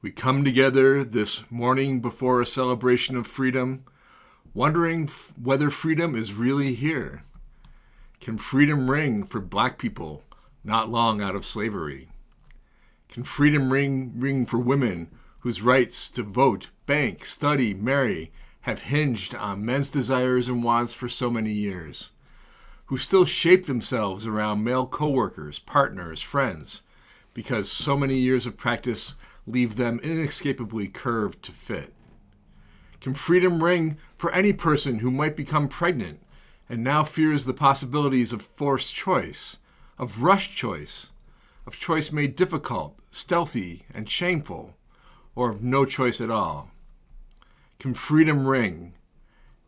We come together this morning before a celebration of freedom, wondering whether freedom is really here. Can freedom ring for black people not long out of slavery? Can freedom ring, ring for women whose rights to vote, bank, study, marry have hinged on men's desires and wants for so many years? Who still shape themselves around male coworkers, partners, friends, because so many years of practice leave them inescapably curved to fit? Can freedom ring for any person who might become pregnant and now fears the possibilities of forced choice, of rush choice, of choice made difficult, stealthy, and shameful, or of no choice at all? Can freedom ring?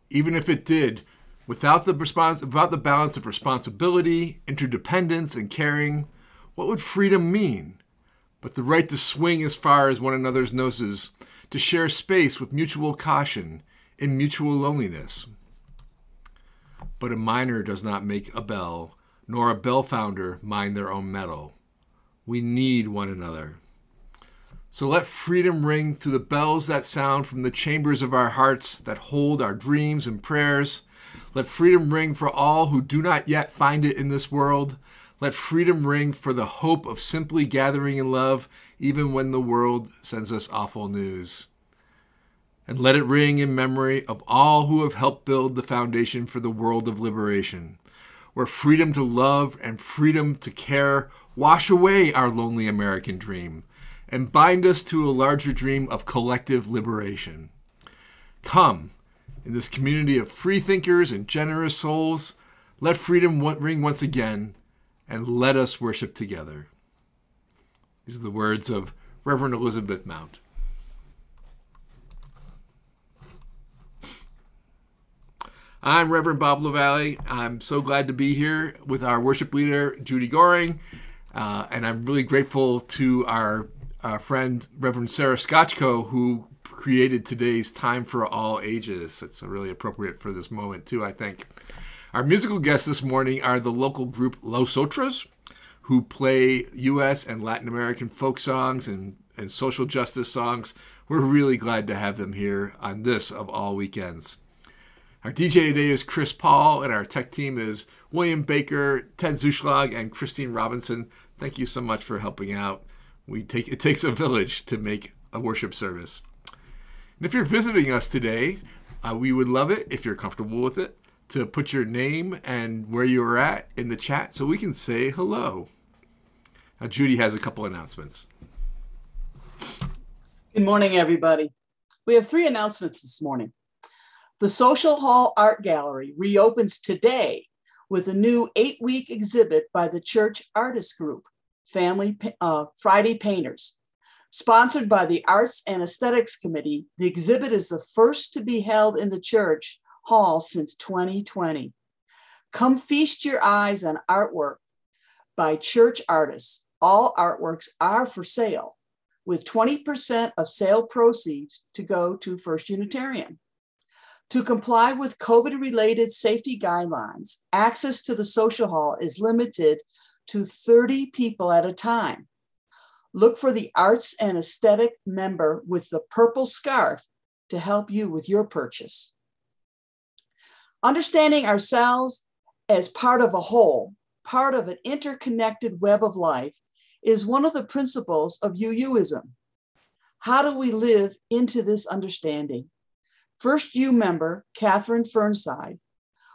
Even if it did, without the, respons- without the balance of responsibility, interdependence, and caring, what would freedom mean? But the right to swing as far as one another's noses, to share space with mutual caution in mutual loneliness. But a miner does not make a bell, nor a bell founder mine their own metal. We need one another. So let freedom ring through the bells that sound from the chambers of our hearts that hold our dreams and prayers. Let freedom ring for all who do not yet find it in this world. Let freedom ring for the hope of simply gathering in love, even when the world sends us awful news. And let it ring in memory of all who have helped build the foundation for the world of liberation, where freedom to love and freedom to care wash away our lonely American dream and bind us to a larger dream of collective liberation. Come, in this community of free thinkers and generous souls, let freedom ring once again, and let us worship together. These are the words of Reverend Elizabeth Mount. I'm Reverend Bob LaValle. I'm so glad to be here with our worship leader, Judy Goring. Uh, and I'm really grateful to our uh, friend, Reverend Sarah Scotchko, who created today's Time for All Ages. It's really appropriate for this moment, too, I think. Our musical guests this morning are the local group Los Otros, who play U.S. and Latin American folk songs and, and social justice songs. We're really glad to have them here on this of all weekends. Our DJ today is Chris Paul, and our tech team is William Baker, Ted Zuschlag, and Christine Robinson. Thank you so much for helping out. We take it takes a village to make a worship service. And if you're visiting us today, uh, we would love it if you're comfortable with it to put your name and where you're at in the chat so we can say hello. Now, Judy has a couple announcements. Good morning, everybody. We have three announcements this morning. The Social Hall Art Gallery reopens today with a new eight week exhibit by the Church Artist Group, Family uh, Friday Painters. Sponsored by the Arts and Aesthetics Committee, the exhibit is the first to be held in the church hall since 2020. Come feast your eyes on artwork by church artists. All artworks are for sale, with 20% of sale proceeds to go to First Unitarian. To comply with COVID related safety guidelines, access to the social hall is limited to 30 people at a time. Look for the arts and aesthetic member with the purple scarf to help you with your purchase. Understanding ourselves as part of a whole, part of an interconnected web of life, is one of the principles of UUism. How do we live into this understanding? First U member, Catherine Fernside,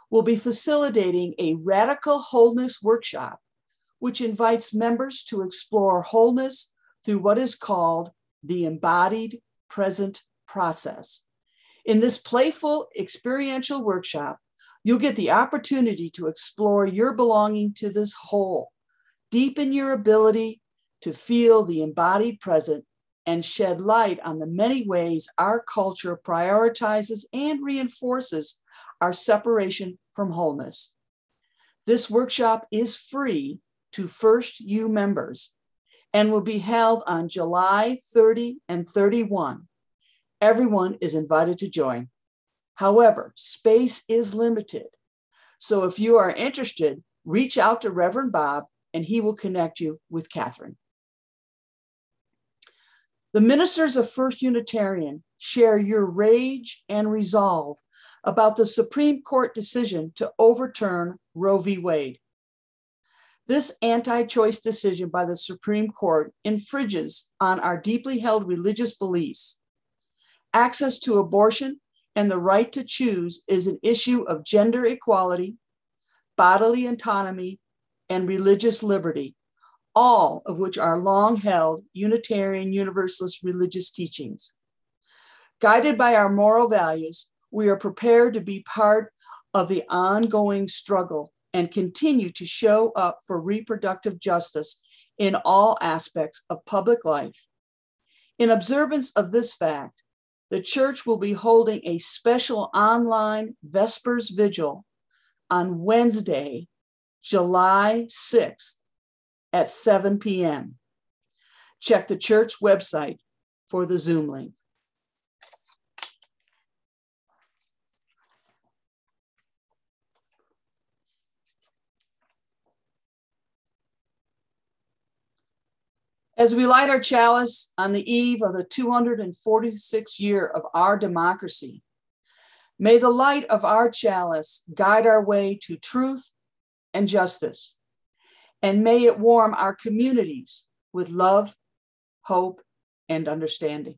will be facilitating a radical wholeness workshop, which invites members to explore wholeness through what is called the embodied present process. In this playful experiential workshop, you'll get the opportunity to explore your belonging to this whole, deepen your ability to feel the embodied present and shed light on the many ways our culture prioritizes and reinforces our separation from wholeness. This workshop is free to First U members and will be held on July 30 and 31. Everyone is invited to join. However, space is limited. So if you are interested, reach out to Reverend Bob and he will connect you with Catherine. The ministers of First Unitarian share your rage and resolve about the Supreme Court decision to overturn Roe v. Wade. This anti choice decision by the Supreme Court infringes on our deeply held religious beliefs. Access to abortion and the right to choose is an issue of gender equality, bodily autonomy, and religious liberty, all of which are long held Unitarian Universalist religious teachings. Guided by our moral values, we are prepared to be part of the ongoing struggle and continue to show up for reproductive justice in all aspects of public life. In observance of this fact, the church will be holding a special online Vespers Vigil on Wednesday, July 6th at 7 p.m. Check the church website for the Zoom link. As we light our chalice on the eve of the 246th year of our democracy, may the light of our chalice guide our way to truth and justice, and may it warm our communities with love, hope, and understanding.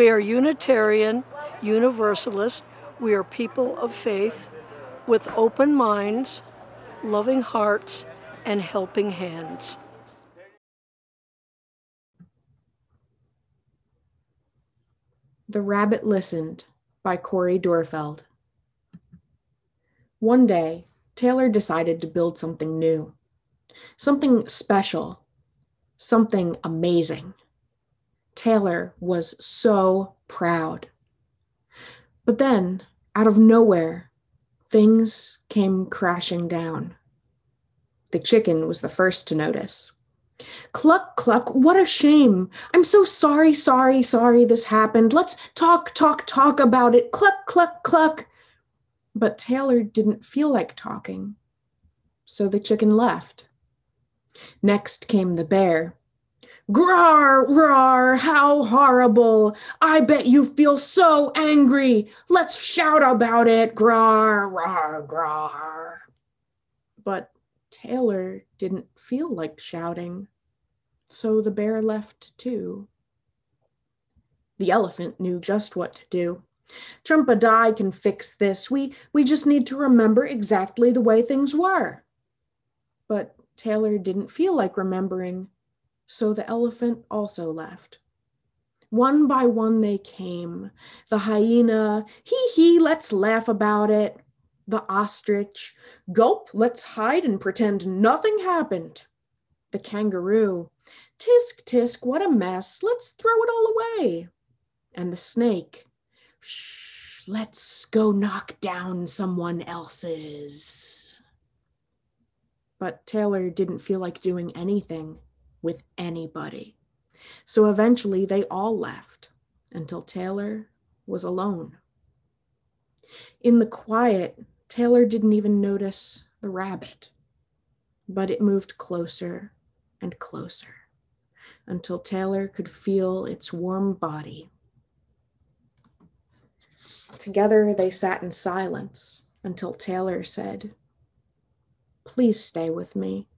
We are Unitarian, Universalist. We are people of faith with open minds, loving hearts, and helping hands. The Rabbit Listened by Cori Doerrfeld. One day, Taylor decided to build something new, something special, something amazing. Taylor was so proud. But then, out of nowhere, things came crashing down. The chicken was the first to notice. Cluck, cluck, what a shame. I'm so sorry, sorry, sorry this happened. Let's talk, talk, talk about it. Cluck, cluck, cluck. But Taylor didn't feel like talking, so the chicken left. Next came the bear. Grar, rar, how horrible. I bet you feel so angry. Let's shout about it. Grar, rar, grar. But Taylor didn't feel like shouting, so the bear left too. The elephant knew just what to do. Trumpadai can fix this. We, we just need to remember exactly the way things were. But Taylor didn't feel like remembering, so the elephant also left. One by one they came. The hyena, hee hee, let's laugh about it. The ostrich, gulp, let's hide and pretend nothing happened. The kangaroo, tisk tisk, what a mess, let's throw it all away. And the snake, shh, let's go knock down someone else's. But Taylor didn't feel like doing anything with anybody. So eventually they all left until Taylor was alone. In the quiet, Taylor didn't even notice the rabbit, but it moved closer and closer until Taylor could feel its warm body. Together they sat in silence until Taylor said, Please stay with me.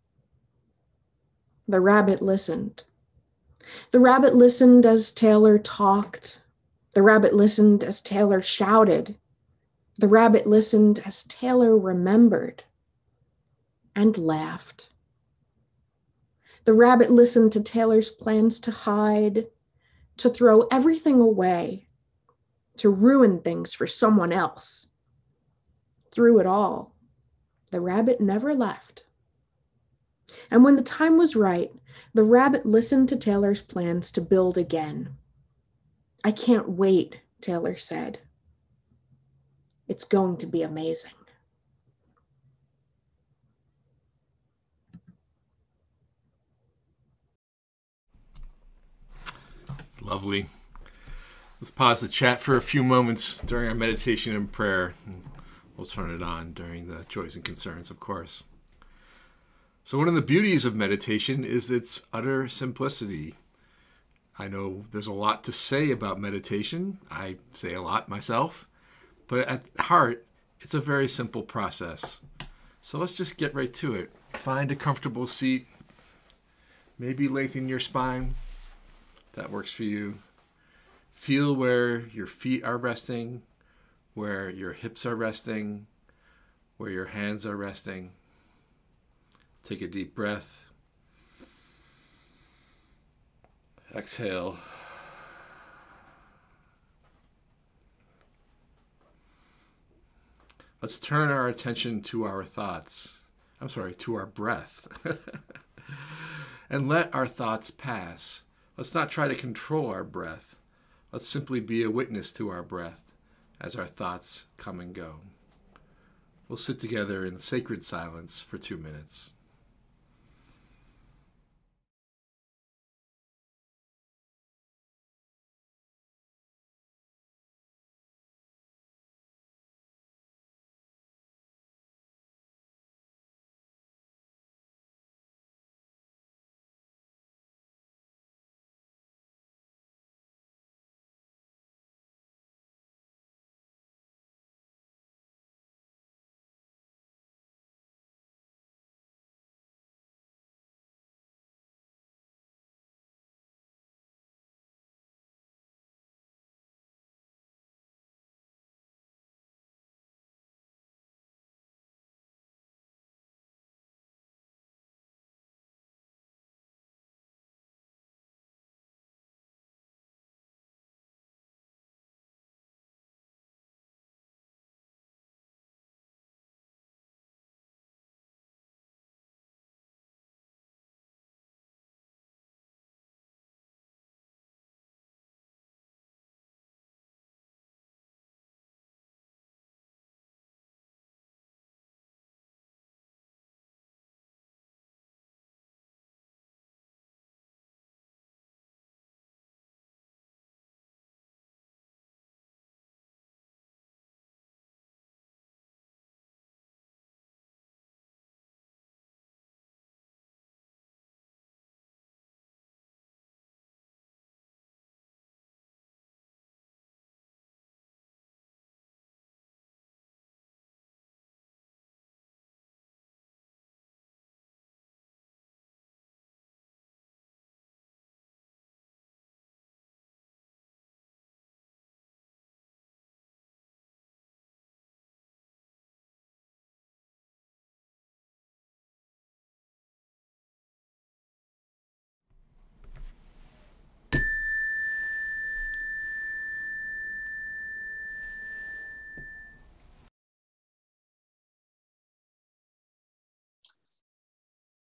The rabbit listened. The rabbit listened as Taylor talked. The rabbit listened as Taylor shouted. The rabbit listened as Taylor remembered and laughed. The rabbit listened to Taylor's plans to hide, to throw everything away, to ruin things for someone else. Through it all, the rabbit never left. And when the time was right, the rabbit listened to Taylor's plans to build again. I can't wait, Taylor said. It's going to be amazing. It's lovely. Let's pause the chat for a few moments during our meditation and prayer. We'll turn it on during the joys and concerns, of course. So, one of the beauties of meditation is its utter simplicity. I know there's a lot to say about meditation. I say a lot myself, but at heart, it's a very simple process. So, let's just get right to it. Find a comfortable seat, maybe lengthen your spine. That works for you. Feel where your feet are resting, where your hips are resting, where your hands are resting. Take a deep breath. Exhale. Let's turn our attention to our thoughts. I'm sorry, to our breath. and let our thoughts pass. Let's not try to control our breath. Let's simply be a witness to our breath as our thoughts come and go. We'll sit together in sacred silence for two minutes.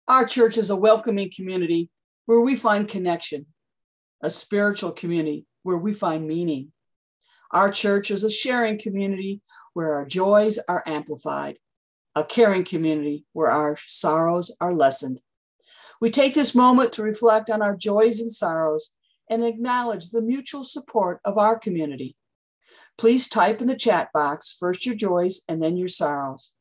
Our church is a welcoming community where we find connection, a spiritual community where we find meaning. Our church is a sharing community where our joys are amplified, a caring community where our sorrows are lessened. We take this moment to reflect on our joys and sorrows and acknowledge the mutual support of our community. Please type in the chat box first your joys and then your sorrows.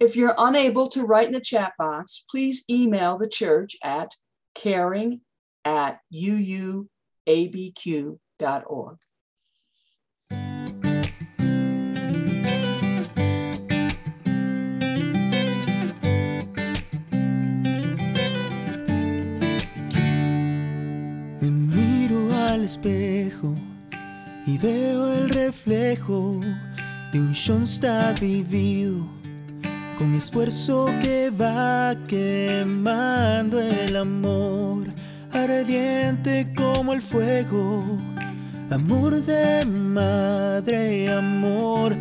If you're unable to write in the chat box, please email the church at caring at uuabq.org. Me miro al espejo y veo el reflejo de un vivido con esfuerzo que va quemando el amor, ardiente como el fuego, amor de madre, amor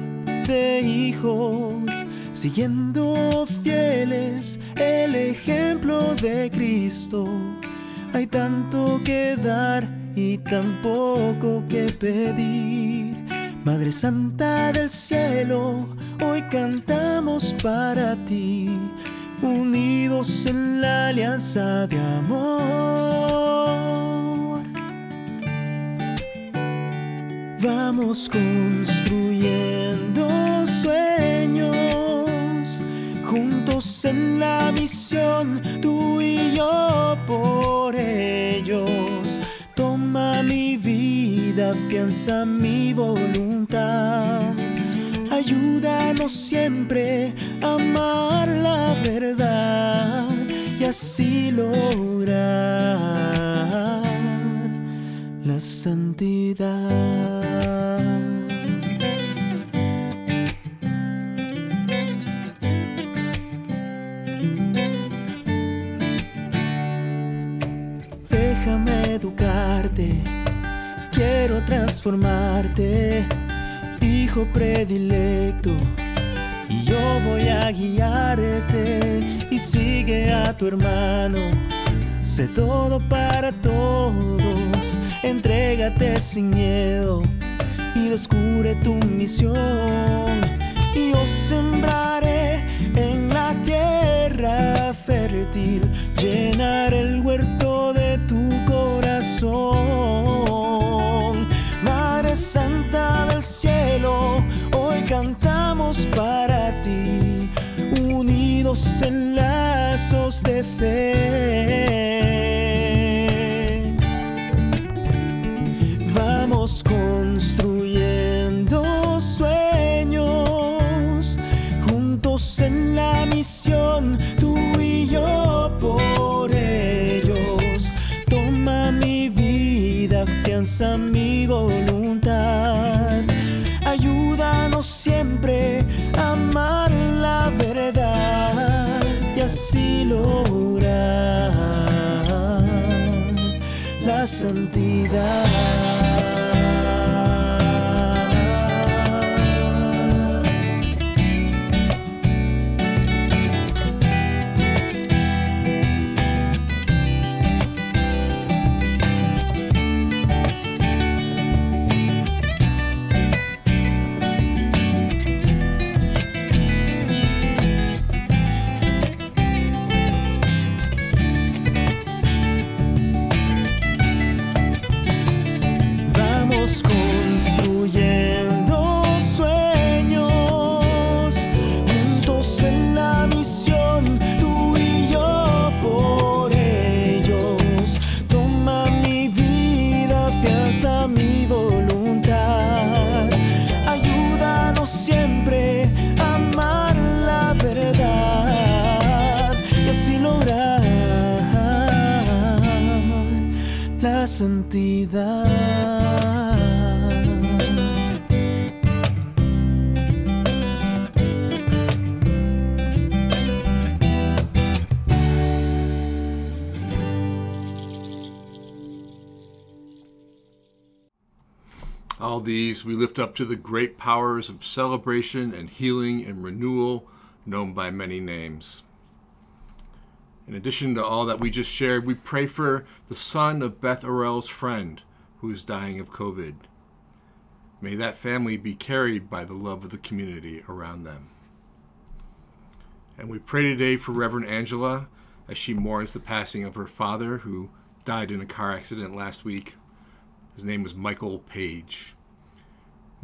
de hijos, siguiendo fieles el ejemplo de Cristo. Hay tanto que dar y tan poco que pedir. Madre Santa del Cielo, hoy cantamos para ti, unidos en la alianza de amor. Vamos construyendo sueños, juntos en la misión, tú y yo por ellos. Toma mi vida, afianza mi voluntad. Ayúdanos siempre a amar la verdad y así lograr la santidad. Déjame educarte, quiero transformarte, hijo predilecto. Y yo voy a guiarte y sigue a tu hermano. Sé todo para todos, entrégate sin miedo y descubre tu misión. Y yo sembraré en la tierra fértil, llenar el huerto de tu corazón. Santa del cielo, hoy cantamos para ti, unidos en lazos de fe. Afianza mi voluntad. Ayúdanos siempre a amar la verdad y así lograr la santidad. All these we lift up to the great powers of celebration and healing and renewal known by many names. In addition to all that we just shared, we pray for the son of Beth Orell's friend who is dying of COVID. May that family be carried by the love of the community around them. And we pray today for Reverend Angela as she mourns the passing of her father, who died in a car accident last week. His name was Michael Page.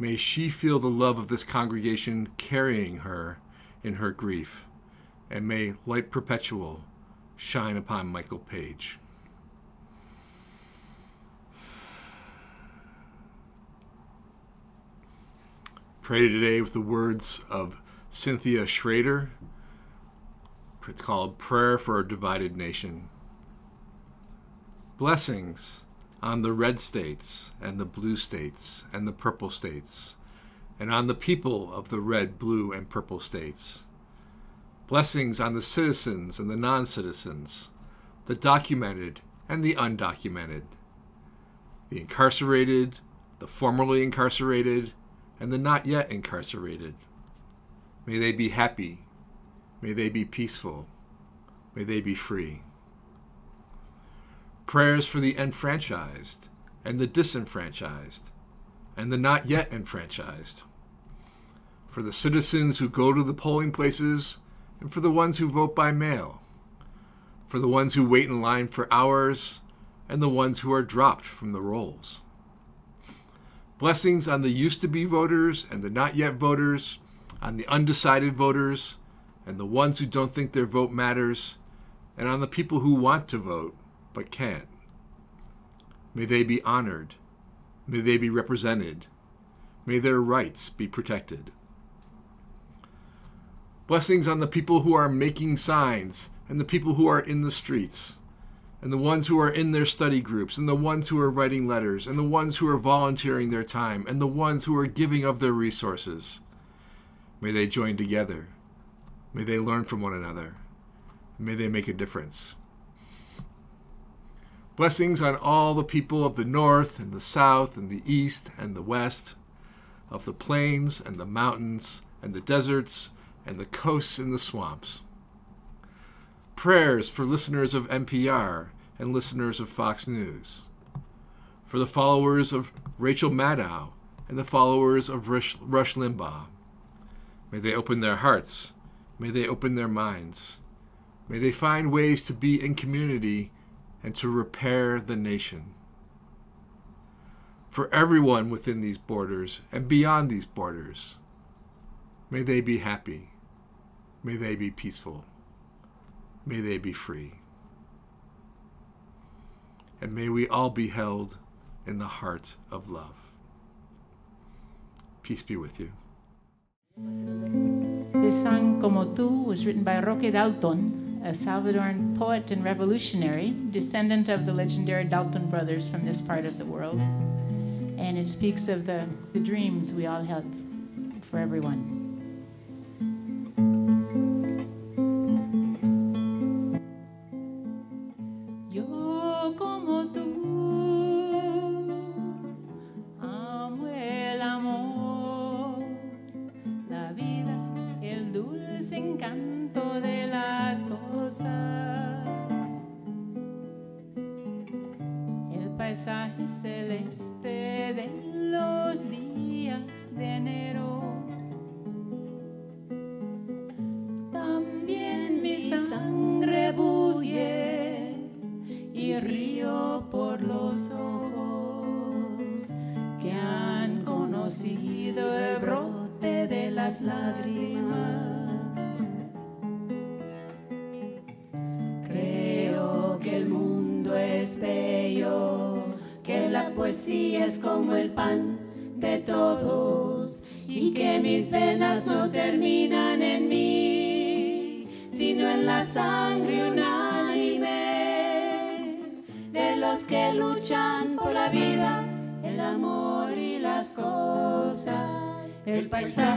May she feel the love of this congregation carrying her in her grief, and may light perpetual shine upon Michael Page. Pray today with the words of Cynthia Schrader. It's called Prayer for a Divided Nation. Blessings on the red states and the blue states and the purple states, and on the people of the red, blue, and purple states. Blessings on the citizens and the non citizens, the documented and the undocumented, the incarcerated, the formerly incarcerated, and the not yet incarcerated. May they be happy. May they be peaceful. May they be free. Prayers for the enfranchised and the disenfranchised and the not yet enfranchised. For the citizens who go to the polling places and for the ones who vote by mail. For the ones who wait in line for hours and the ones who are dropped from the rolls. Blessings on the used to be voters and the not yet voters, on the undecided voters and the ones who don't think their vote matters, and on the people who want to vote but can't. May they be honored. May they be represented. May their rights be protected. Blessings on the people who are making signs and the people who are in the streets and the ones who are in their study groups, and the ones who are writing letters, and the ones who are volunteering their time, and the ones who are giving of their resources. May they join together. May they learn from one another. May they make a difference. Blessings on all the people of the north and the south and the east and the west, of the plains and the mountains and the deserts and the coasts and the swamps prayers for listeners of NPR and listeners of Fox News, for the followers of Rachel Maddow and the followers of Rush, Rush Limbaugh. May they open their hearts. May they open their minds. May they find ways to be in community and to repair the nation. For everyone within these borders and beyond these borders, may they be happy. May they be peaceful. May they be free. And may we all be held in the heart of love. Peace be with you. This song, Como Tú, was written by Roque Dalton, a Salvadoran poet and revolutionary, descendant of the legendary Dalton brothers from this part of the world. And it speaks of the, the dreams we all have for everyone. Celeste como el pan de todos y que mis venas no terminan en mí, sino en la sangre unánime de los que luchan por la vida, el amor y las cosas, el paisaje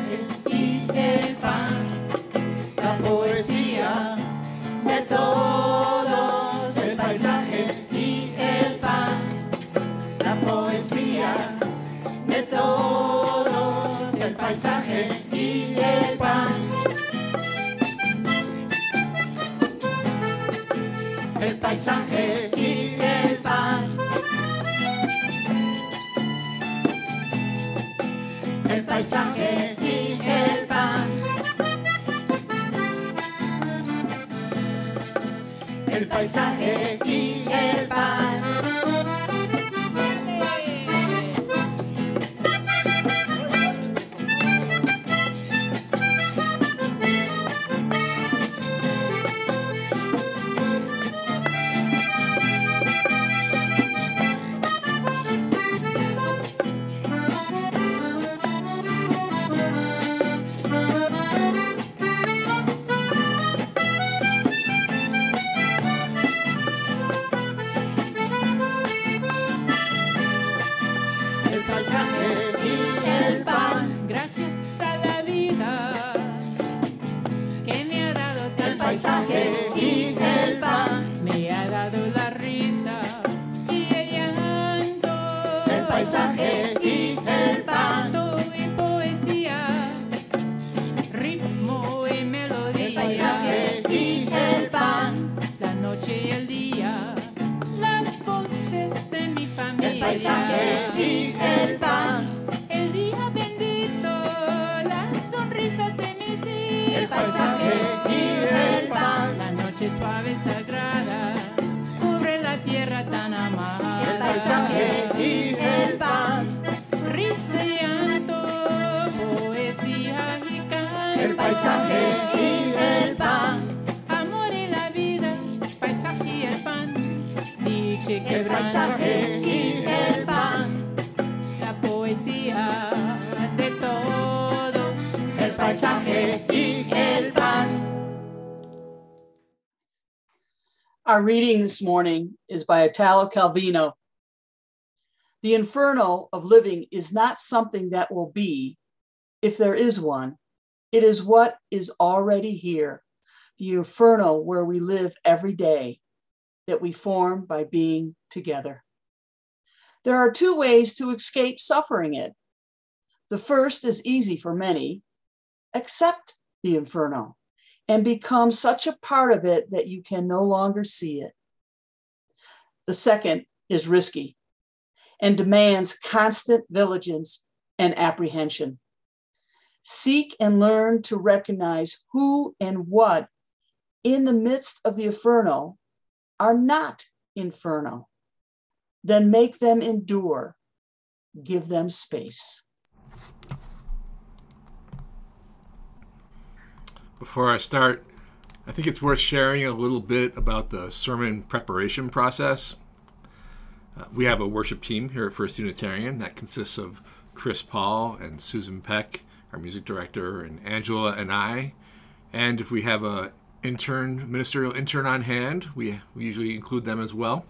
Our reading this morning is by Italo Calvino. The inferno of living is not something that will be, if there is one. It is what is already here, the inferno where we live every day, that we form by being together. There are two ways to escape suffering it. The first is easy for many accept the inferno and become such a part of it that you can no longer see it. The second is risky and demands constant vigilance and apprehension. Seek and learn to recognize who and what in the midst of the inferno are not inferno. Then make them endure, give them space. Before I start, I think it's worth sharing a little bit about the sermon preparation process. Uh, we have a worship team here at First Unitarian that consists of Chris Paul and Susan Peck, our music director, and Angela and I. And if we have a intern, ministerial intern on hand, we, we usually include them as well.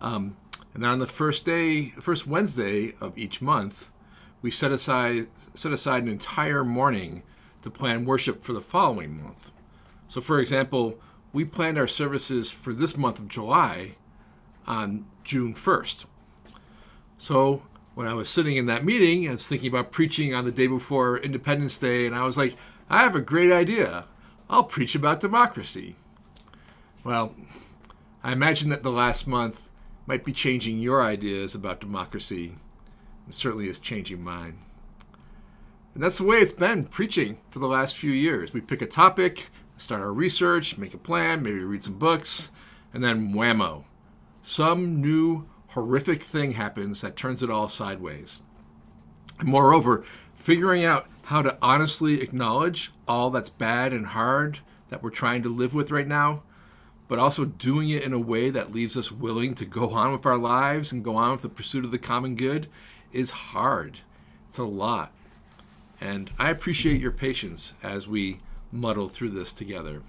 Um, and then on the first day, first Wednesday of each month, we set aside set aside an entire morning to plan worship for the following month. So, for example, we planned our services for this month of July on June 1st. So, when I was sitting in that meeting, I was thinking about preaching on the day before Independence Day, and I was like, I have a great idea. I'll preach about democracy. Well, I imagine that the last month might be changing your ideas about democracy, and certainly is changing mine. And that's the way it's been preaching for the last few years. We pick a topic, start our research, make a plan, maybe read some books, and then whammo. Some new horrific thing happens that turns it all sideways. And moreover, figuring out how to honestly acknowledge all that's bad and hard that we're trying to live with right now, but also doing it in a way that leaves us willing to go on with our lives and go on with the pursuit of the common good is hard. It's a lot. And I appreciate your patience as we muddle through this together.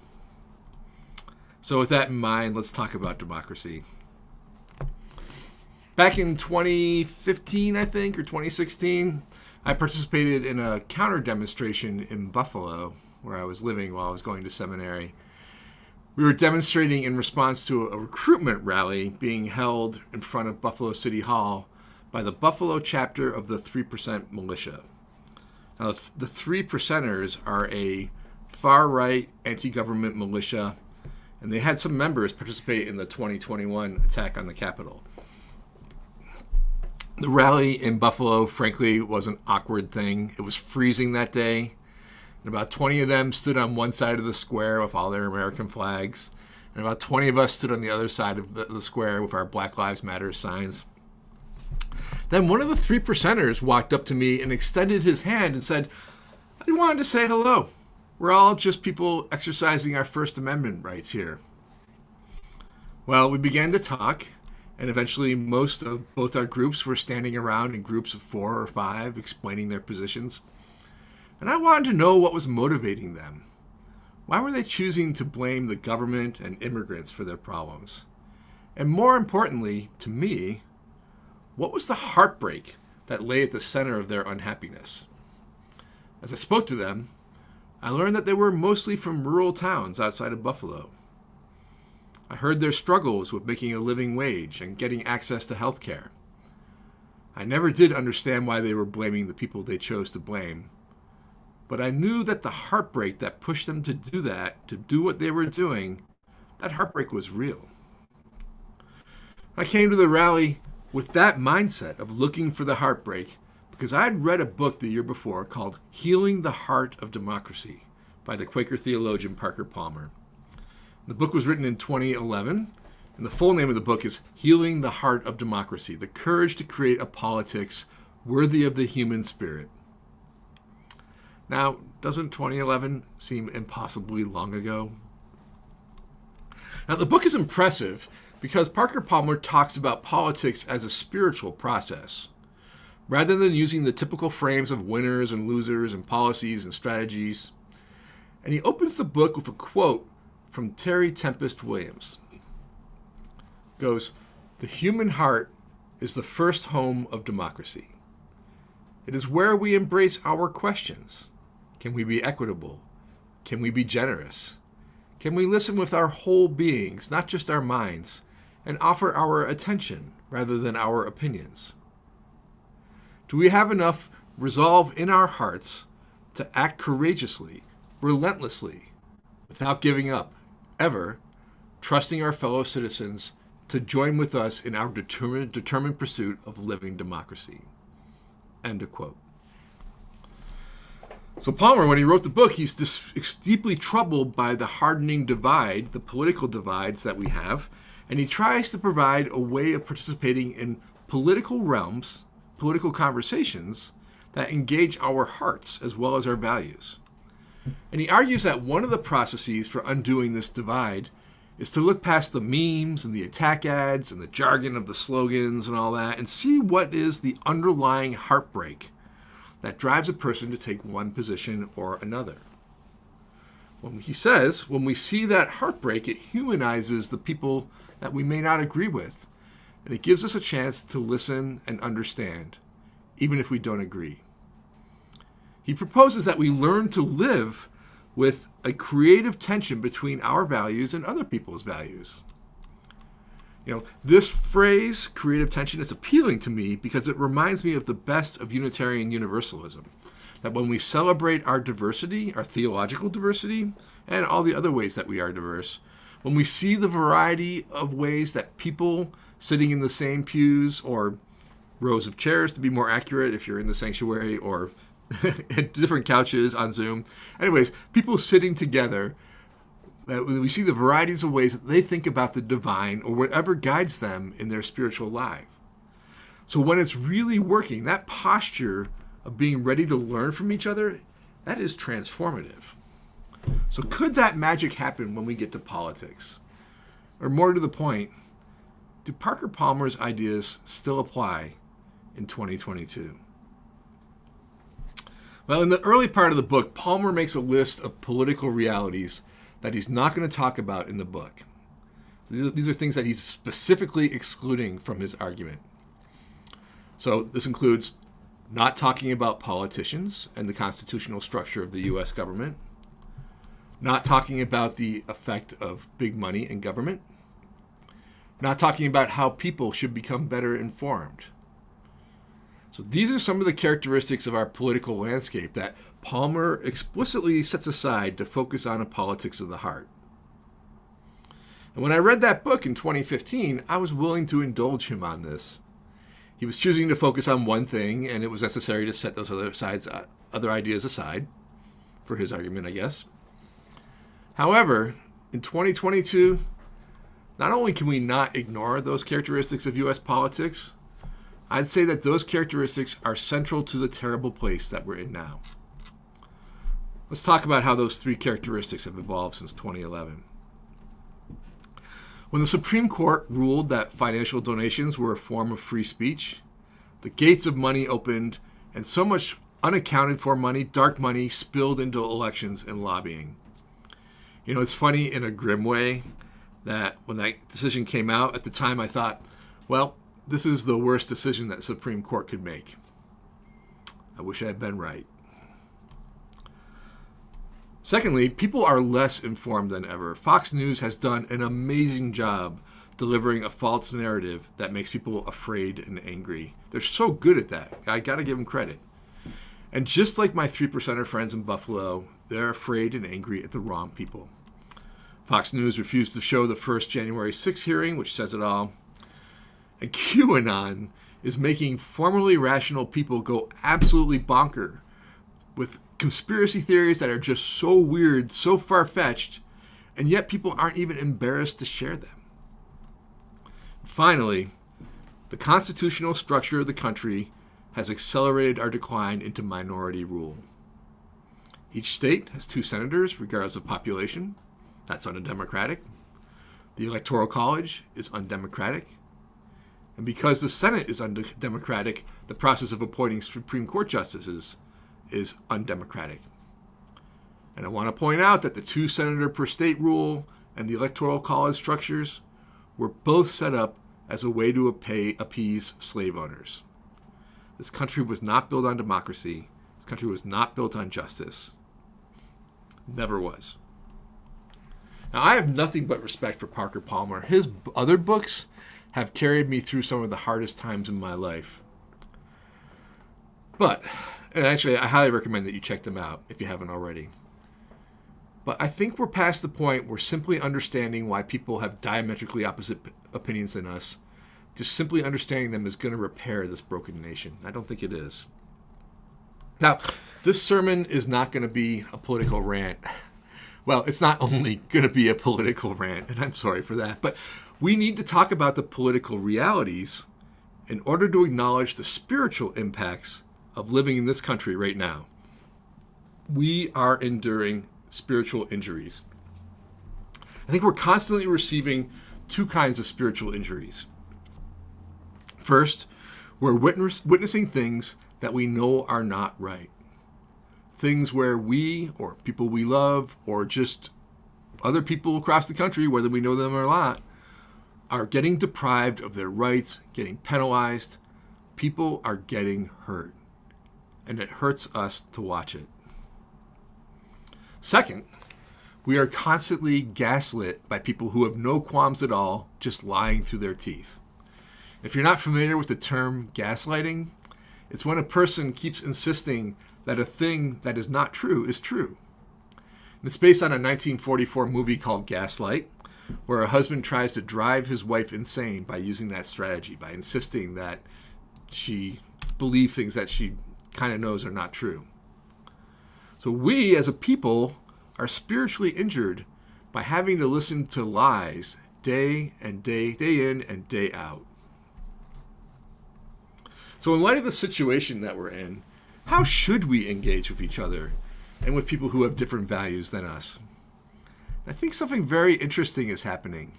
So, with that in mind, let's talk about democracy. Back in 2015, I think, or 2016, I participated in a counter demonstration in Buffalo, where I was living while I was going to seminary. We were demonstrating in response to a recruitment rally being held in front of Buffalo City Hall by the Buffalo chapter of the 3% Militia. Now, the Three Percenters are a far right anti government militia, and they had some members participate in the 2021 attack on the Capitol. The rally in Buffalo, frankly, was an awkward thing. It was freezing that day. And about 20 of them stood on one side of the square with all their American flags. And about 20 of us stood on the other side of the, the square with our Black Lives Matter signs. Then one of the three percenters walked up to me and extended his hand and said, I wanted to say hello. We're all just people exercising our First Amendment rights here. Well, we began to talk, and eventually most of both our groups were standing around in groups of four or five explaining their positions. And I wanted to know what was motivating them. Why were they choosing to blame the government and immigrants for their problems? And more importantly, to me, what was the heartbreak that lay at the center of their unhappiness? As I spoke to them, I learned that they were mostly from rural towns outside of Buffalo. I heard their struggles with making a living wage and getting access to health care. I never did understand why they were blaming the people they chose to blame, but I knew that the heartbreak that pushed them to do that, to do what they were doing, that heartbreak was real. I came to the rally with that mindset of looking for the heartbreak because I'd read a book the year before called Healing the Heart of Democracy by the Quaker theologian Parker Palmer. The book was written in 2011, and the full name of the book is Healing the Heart of Democracy The Courage to Create a Politics Worthy of the Human Spirit. Now, doesn't 2011 seem impossibly long ago? Now, the book is impressive because Parker Palmer talks about politics as a spiritual process. Rather than using the typical frames of winners and losers and policies and strategies, and he opens the book with a quote from Terry Tempest Williams. Goes, The human heart is the first home of democracy. It is where we embrace our questions. Can we be equitable? Can we be generous? Can we listen with our whole beings, not just our minds, and offer our attention rather than our opinions? Do we have enough resolve in our hearts to act courageously, relentlessly, without giving up, ever, trusting our fellow citizens to join with us in our determined, determined pursuit of living democracy? End of quote. So Palmer, when he wrote the book, he's dis- deeply troubled by the hardening divide, the political divides that we have, and he tries to provide a way of participating in political realms, political conversations that engage our hearts as well as our values. And he argues that one of the processes for undoing this divide is to look past the memes and the attack ads and the jargon of the slogans and all that and see what is the underlying heartbreak that drives a person to take one position or another. When he says, when we see that heartbreak, it humanizes the people that we may not agree with, and it gives us a chance to listen and understand, even if we don't agree. He proposes that we learn to live with a creative tension between our values and other people's values. You know, this phrase, creative tension, is appealing to me because it reminds me of the best of Unitarian Universalism. That when we celebrate our diversity, our theological diversity, and all the other ways that we are diverse, when we see the variety of ways that people sitting in the same pews or rows of chairs, to be more accurate, if you're in the sanctuary, or different couches on Zoom. Anyways, people sitting together uh, that we see the varieties of ways that they think about the divine or whatever guides them in their spiritual life. So when it's really working, that posture of being ready to learn from each other, that is transformative. So could that magic happen when we get to politics? Or more to the point, do Parker Palmer's ideas still apply in 2022? Well, in the early part of the book, Palmer makes a list of political realities that he's not going to talk about in the book. So these are, things that he's specifically excluding from his argument. So this includes not talking about politicians and the constitutional structure of the US government, not talking about the effect of big money in government, not talking about how people should become better informed. So these are some of the characteristics of our political landscape that Palmer explicitly sets aside to focus on a politics of the heart. And when I read that book in 2015, I was willing to indulge him on this. He was choosing to focus on one thing, and it was necessary to set those other sides, uh, other ideas aside, for his argument, I guess. However, in 2022, not only can we not ignore those characteristics of U.S. politics, I'd say that those characteristics are central to the terrible place that we're in now. Let's talk about how those three characteristics have evolved since 2011. When the Supreme Court ruled that financial donations were a form of free speech, the gates of money opened and so much unaccounted for money, dark money, spilled into elections and lobbying. You know, it's funny in a grim way that when that decision came out, at the time I thought, well, this is the worst decision that Supreme Court could make. I wish I had been right. Secondly, people are less informed than ever. Fox News has done an amazing job delivering a false narrative that makes people afraid and angry. They're so good at that. I got to give them credit. And just like my 3%er friends in Buffalo, they're afraid and angry at the wrong people. Fox News refused to show the first January 6 hearing, which says it all. And QAnon is making formerly rational people go absolutely bonker with conspiracy theories that are just so weird, so far fetched, and yet people aren't even embarrassed to share them. Finally, the constitutional structure of the country has accelerated our decline into minority rule. Each state has two senators, regardless of population. That's undemocratic. The Electoral College is undemocratic. And because the Senate is undemocratic, the process of appointing Supreme Court justices is undemocratic. And I want to point out that the two senator per state rule and the electoral college structures were both set up as a way to appease slave owners. This country was not built on democracy. This country was not built on justice. Never was. Now, I have nothing but respect for Parker Palmer. His other books have carried me through some of the hardest times in my life. But and actually, I highly recommend that you check them out if you haven't already. But I think we're past the point where simply understanding why people have diametrically opposite p- opinions than us, just simply understanding them is going to repair this broken nation. I don't think it is. Now, this sermon is not going to be a political rant. Well, it's not only going to be a political rant, and I'm sorry for that, but we need to talk about the political realities in order to acknowledge the spiritual impacts of living in this country right now. We are enduring spiritual injuries. I think we're constantly receiving two kinds of spiritual injuries. First, we're witness, witnessing things that we know are not right. Things where we, or people we love, or just other people across the country, whether we know them or not, are getting deprived of their rights, getting penalized. People are getting hurt and it hurts us to watch it. Second, we are constantly gaslit by people who have no qualms at all, just lying through their teeth. If you're not familiar with the term gaslighting, it's when a person keeps insisting that a thing that is not true is true. And it's based on a 1944 movie called Gaslight, where a husband tries to drive his wife insane by using that strategy, by insisting that she believe things that she kind of knows are not true. So we as a people are spiritually injured by having to listen to lies day and day, day in and day out. So, in light of the situation that we're in, how should we engage with each other and with people who have different values than us? I think something very interesting is happening.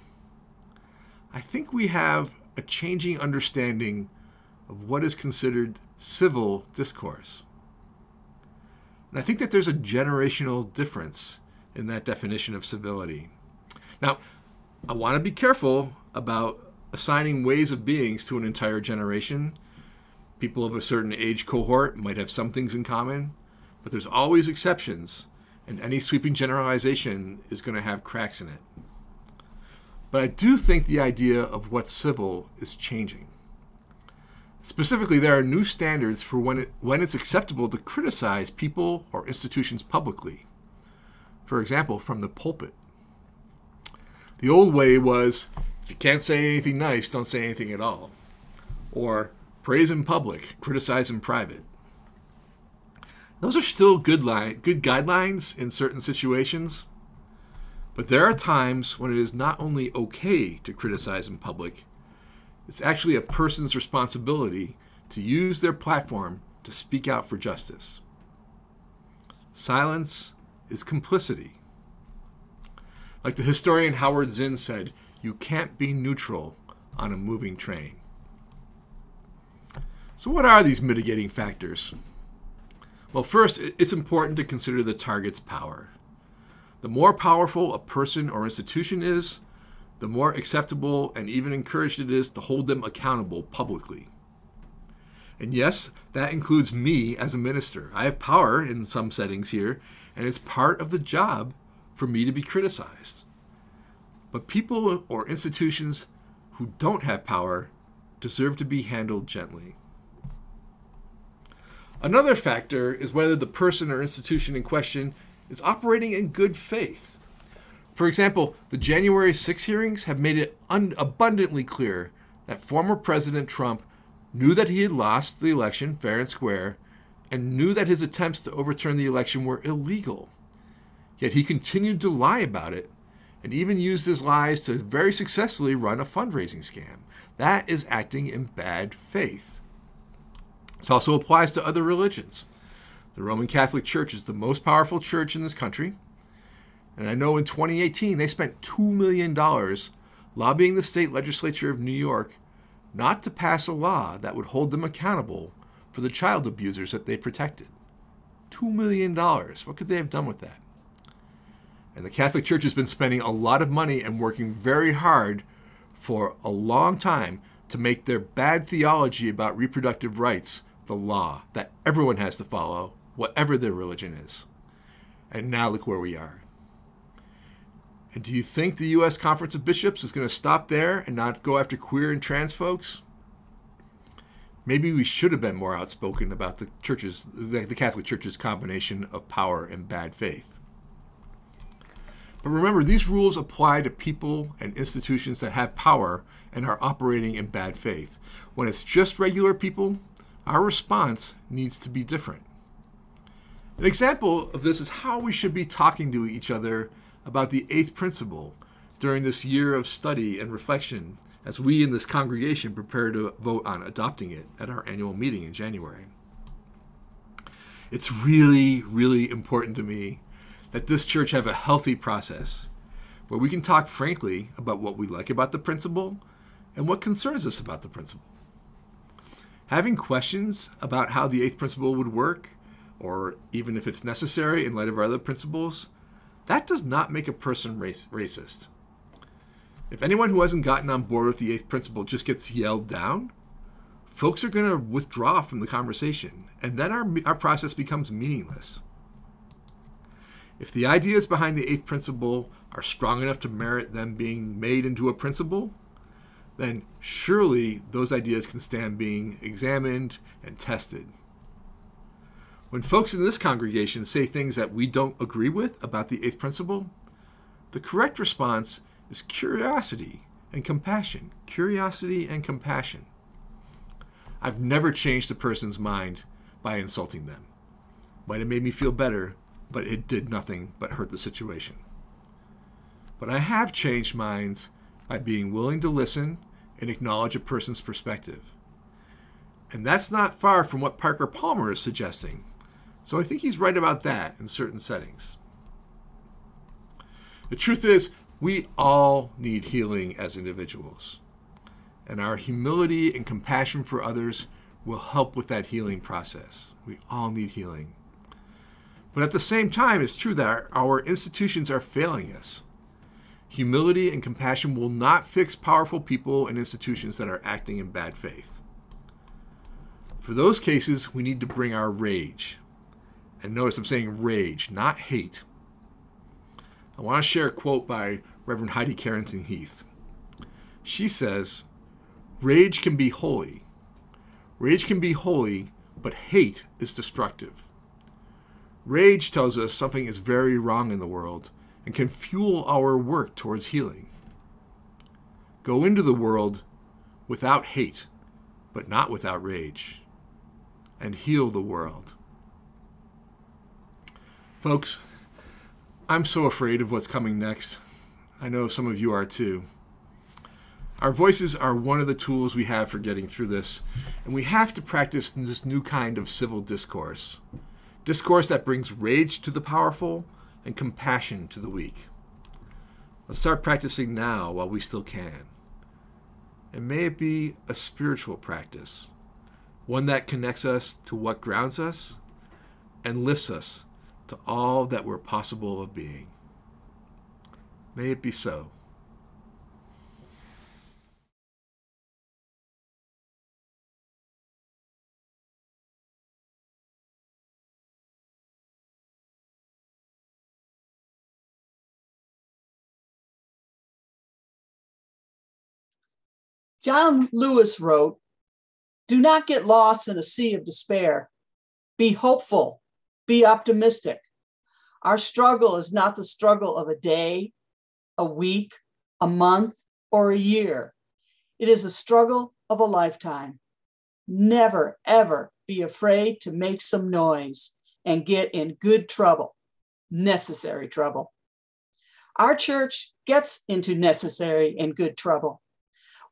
I think we have a changing understanding of what is considered civil discourse. And I think that there's a generational difference in that definition of civility. Now, I want to be careful about assigning ways of beings to an entire generation. People of a certain age cohort might have some things in common, but there's always exceptions, and any sweeping generalization is going to have cracks in it. But I do think the idea of what's civil is changing. Specifically, there are new standards for when, it, when it's acceptable to criticize people or institutions publicly. For example, from the pulpit. The old way was if you can't say anything nice, don't say anything at all. Or praise in public, criticize in private. Those are still good line, good guidelines in certain situations, but there are times when it is not only okay to criticize in public, it's actually a person's responsibility to use their platform to speak out for justice. Silence is complicity. Like the historian Howard Zinn said, you can't be neutral on a moving train. So, what are these mitigating factors? Well, first, it's important to consider the target's power. The more powerful a person or institution is, the more acceptable and even encouraged it is to hold them accountable publicly. And yes, that includes me as a minister. I have power in some settings here, and it's part of the job for me to be criticized. But people or institutions who don't have power deserve to be handled gently. Another factor is whether the person or institution in question is operating in good faith. For example, the January 6 hearings have made it un- abundantly clear that former President Trump knew that he had lost the election fair and square and knew that his attempts to overturn the election were illegal. Yet he continued to lie about it and even used his lies to very successfully run a fundraising scam. That is acting in bad faith. This also applies to other religions. The Roman Catholic Church is the most powerful church in this country. And I know in 2018 they spent $2 million lobbying the state legislature of New York not to pass a law that would hold them accountable for the child abusers that they protected. $2 million. What could they have done with that? And the Catholic Church has been spending a lot of money and working very hard for a long time to make their bad theology about reproductive rights the law that everyone has to follow, whatever their religion is. And now look where we are. And do you think the U.S. Conference of Bishops is going to stop there and not go after queer and trans folks? Maybe we should have been more outspoken about the churches, the Catholic Church's combination of power and bad faith. But remember, these rules apply to people and institutions that have power and are operating in bad faith. When it's just regular people, our response needs to be different. An example of this is how we should be talking to each other about the eighth principle during this year of study and reflection as we in this congregation prepare to vote on adopting it at our annual meeting in January. It's really, really important to me that this church have a healthy process where we can talk frankly about what we like about the principle and what concerns us about the principle. Having questions about how the eighth principle would work, or even if it's necessary in light of our other principles, that does not make a person race- racist. If anyone who hasn't gotten on board with the eighth principle just gets yelled down, folks are going to withdraw from the conversation, and then our, our process becomes meaningless. If the ideas behind the eighth principle are strong enough to merit them being made into a principle, then surely those ideas can stand being examined and tested. When folks in this congregation say things that we don't agree with about the eighth principle, the correct response is curiosity and compassion. Curiosity and compassion. I've never changed a person's mind by insulting them. Might have made me feel better, but it did nothing but hurt the situation. But I have changed minds by being willing to listen and acknowledge a person's perspective. And that's not far from what Parker Palmer is suggesting. So I think he's right about that in certain settings. The truth is, we all need healing as individuals. And our humility and compassion for others will help with that healing process. We all need healing. But at the same time, it's true that our, institutions are failing us. Humility and compassion will not fix powerful people and institutions that are acting in bad faith. For those cases, we need to bring our rage. And notice I'm saying rage, not hate. I want to share a quote by Reverend Heidi Carrington Heath. She says, Rage can be holy. Rage can be holy, but hate is destructive. Rage tells us something is very wrong in the world and can fuel our work towards healing. Go into the world without hate, but not without rage, and heal the world. Folks, I'm so afraid of what's coming next. I know some of you are too. Our voices are one of the tools we have for getting through this, and we have to practice this new kind of civil discourse. Discourse that brings rage to the powerful and compassion to the weak. Let's start practicing now while we still can. And may it be a spiritual practice, one that connects us to what grounds us and lifts us to all that we're possible of being. May it be so. John Lewis wrote, Do not get lost in a sea of despair. Be hopeful, be optimistic. Our struggle is not the struggle of a day, a week, a month, or a year. It is a struggle of a lifetime. Never, ever be afraid to make some noise and get in good trouble, necessary trouble. Our church gets into necessary and good trouble.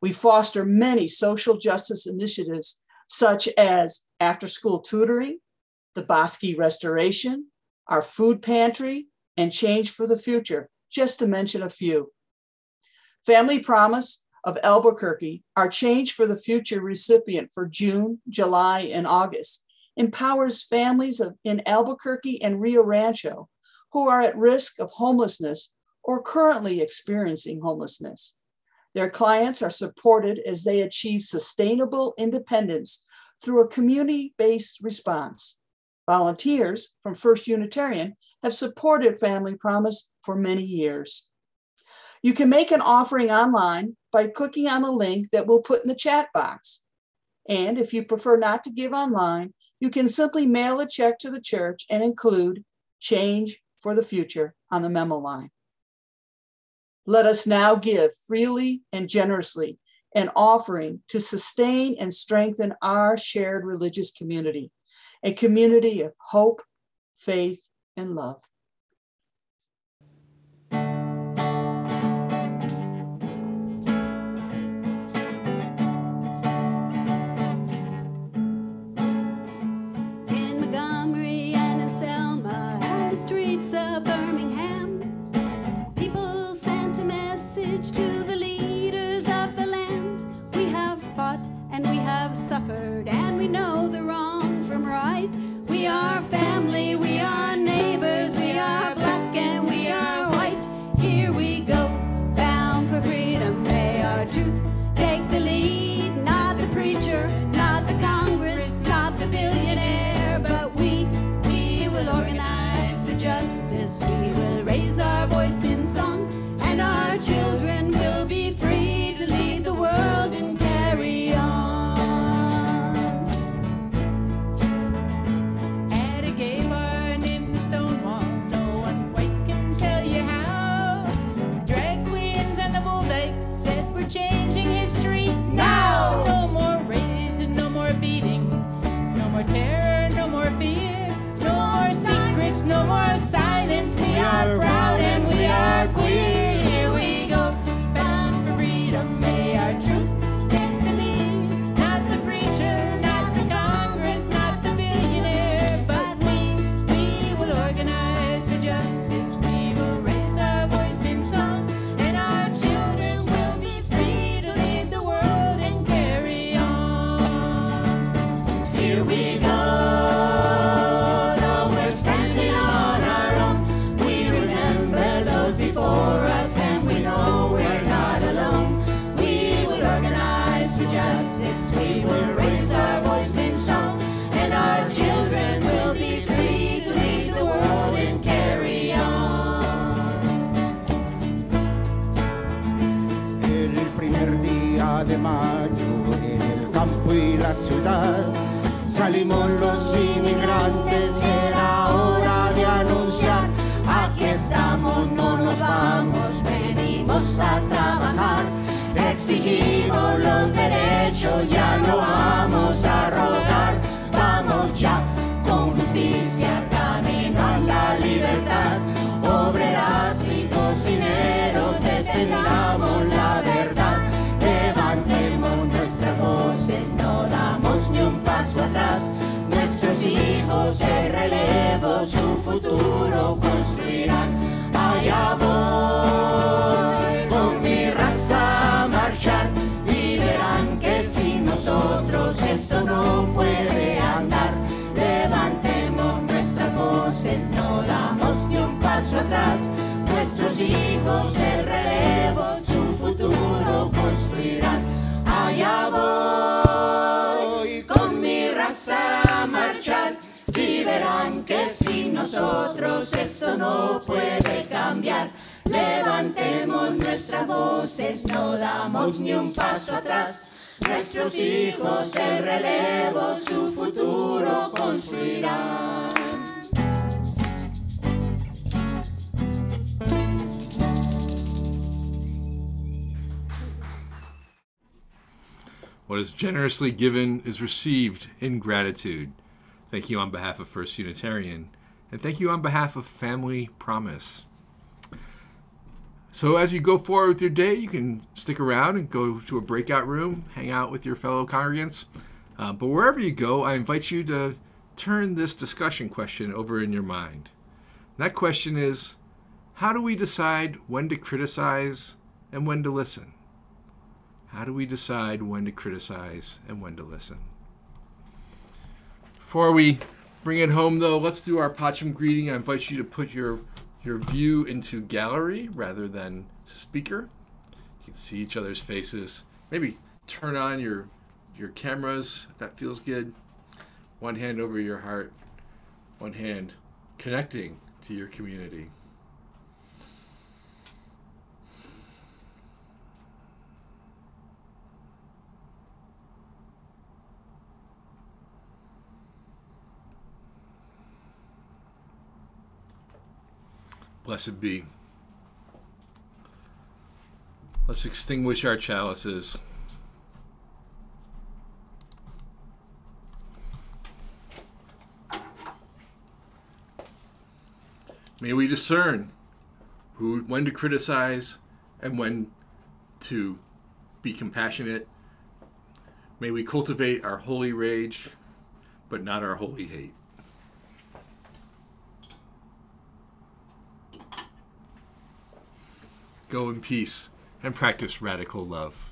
We foster many social justice initiatives, such as after school tutoring, the Bosque Restoration, our food pantry, and Change for the Future, just to mention a few. Family Promise of Albuquerque, our Change for the Future recipient for June, July, and August, empowers families of, in Albuquerque and Rio Rancho who are at risk of homelessness or currently experiencing homelessness. Their clients are supported as they achieve sustainable independence through a community based response. Volunteers from First Unitarian have supported Family Promise for many years. You can make an offering online by clicking on the link that we'll put in the chat box. And if you prefer not to give online, you can simply mail a check to the church and include Change for the Future on the memo line. Let us now give freely and generously an offering to sustain and strengthen our shared religious community, a community of hope, faith, and love. Know the wrong salimos los inmigrantes, era hora de anunciar, aquí estamos, no nos vamos, venimos a trabajar, exigimos los derechos, ya no vamos a rogar, un paso atrás. Nuestros hijos el relevo, su futuro construirán. Allá voy con mi raza a marchar y verán que sin nosotros esto no puede andar. Levantemos nuestras voces, no damos ni un paso atrás. Nuestros hijos el relevo, su futuro construirán. Verán que sin nosotros esto no puede cambiar. Levantemos nuestras voces, no damos ni un paso atrás. Nuestros hijos el relevo, su futuro construirán. What is generously given is received in gratitude. Thank you on behalf of First Unitarian, and thank you on behalf of Family Promise. So, as you go forward with your day, you can stick around and go to a breakout room, hang out with your fellow congregants. Uh, but wherever you go, I invite you to turn this discussion question over in your mind. That question is How do we decide when to criticize and when to listen? How do we decide when to criticize and when to listen? Before we bring it home, though, let's do our Pacham greeting. I invite you to put your your view into gallery rather than speaker. You can see each other's faces. Maybe turn on your your cameras if that feels good. One hand over your heart, one hand connecting to your community. Blessed be. Let's extinguish our chalices. May we discern who, when to criticize and when to be compassionate. May we cultivate our holy rage, but not our holy hate. Go in peace and practice radical love.